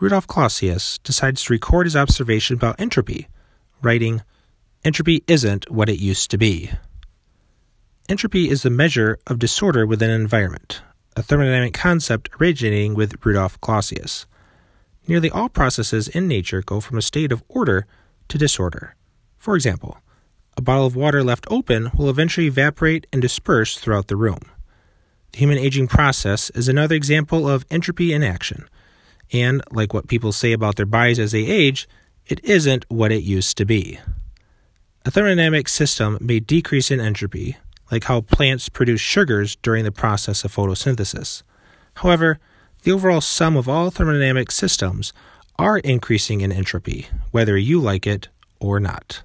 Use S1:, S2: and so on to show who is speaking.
S1: Rudolf Clausius decides to record his observation about entropy, writing, Entropy isn't what it used to be. Entropy is the measure of disorder within an environment, a thermodynamic concept originating with Rudolf Clausius. Nearly all processes in nature go from a state of order to disorder. For example, a bottle of water left open will eventually evaporate and disperse throughout the room. The human aging process is another example of entropy in action. And, like what people say about their bodies as they age, it isn't what it used to be. A thermodynamic system may decrease in entropy, like how plants produce sugars during the process of photosynthesis. However, the overall sum of all thermodynamic systems are increasing in entropy, whether you like it or not.